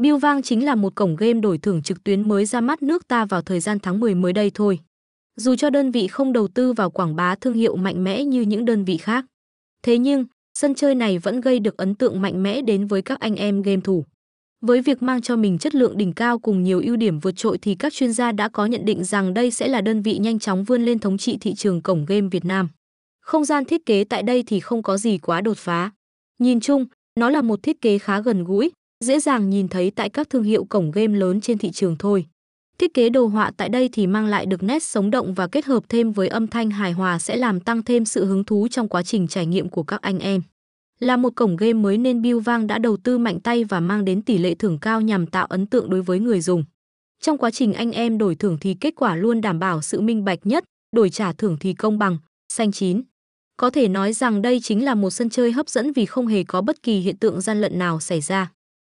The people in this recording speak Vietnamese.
Bill Vang chính là một cổng game đổi thưởng trực tuyến mới ra mắt nước ta vào thời gian tháng 10 mới đây thôi. Dù cho đơn vị không đầu tư vào quảng bá thương hiệu mạnh mẽ như những đơn vị khác. Thế nhưng, sân chơi này vẫn gây được ấn tượng mạnh mẽ đến với các anh em game thủ. Với việc mang cho mình chất lượng đỉnh cao cùng nhiều ưu điểm vượt trội thì các chuyên gia đã có nhận định rằng đây sẽ là đơn vị nhanh chóng vươn lên thống trị thị trường cổng game Việt Nam. Không gian thiết kế tại đây thì không có gì quá đột phá. Nhìn chung, nó là một thiết kế khá gần gũi, dễ dàng nhìn thấy tại các thương hiệu cổng game lớn trên thị trường thôi. Thiết kế đồ họa tại đây thì mang lại được nét sống động và kết hợp thêm với âm thanh hài hòa sẽ làm tăng thêm sự hứng thú trong quá trình trải nghiệm của các anh em. Là một cổng game mới nên Bill Vang đã đầu tư mạnh tay và mang đến tỷ lệ thưởng cao nhằm tạo ấn tượng đối với người dùng. Trong quá trình anh em đổi thưởng thì kết quả luôn đảm bảo sự minh bạch nhất, đổi trả thưởng thì công bằng, xanh chín. Có thể nói rằng đây chính là một sân chơi hấp dẫn vì không hề có bất kỳ hiện tượng gian lận nào xảy ra.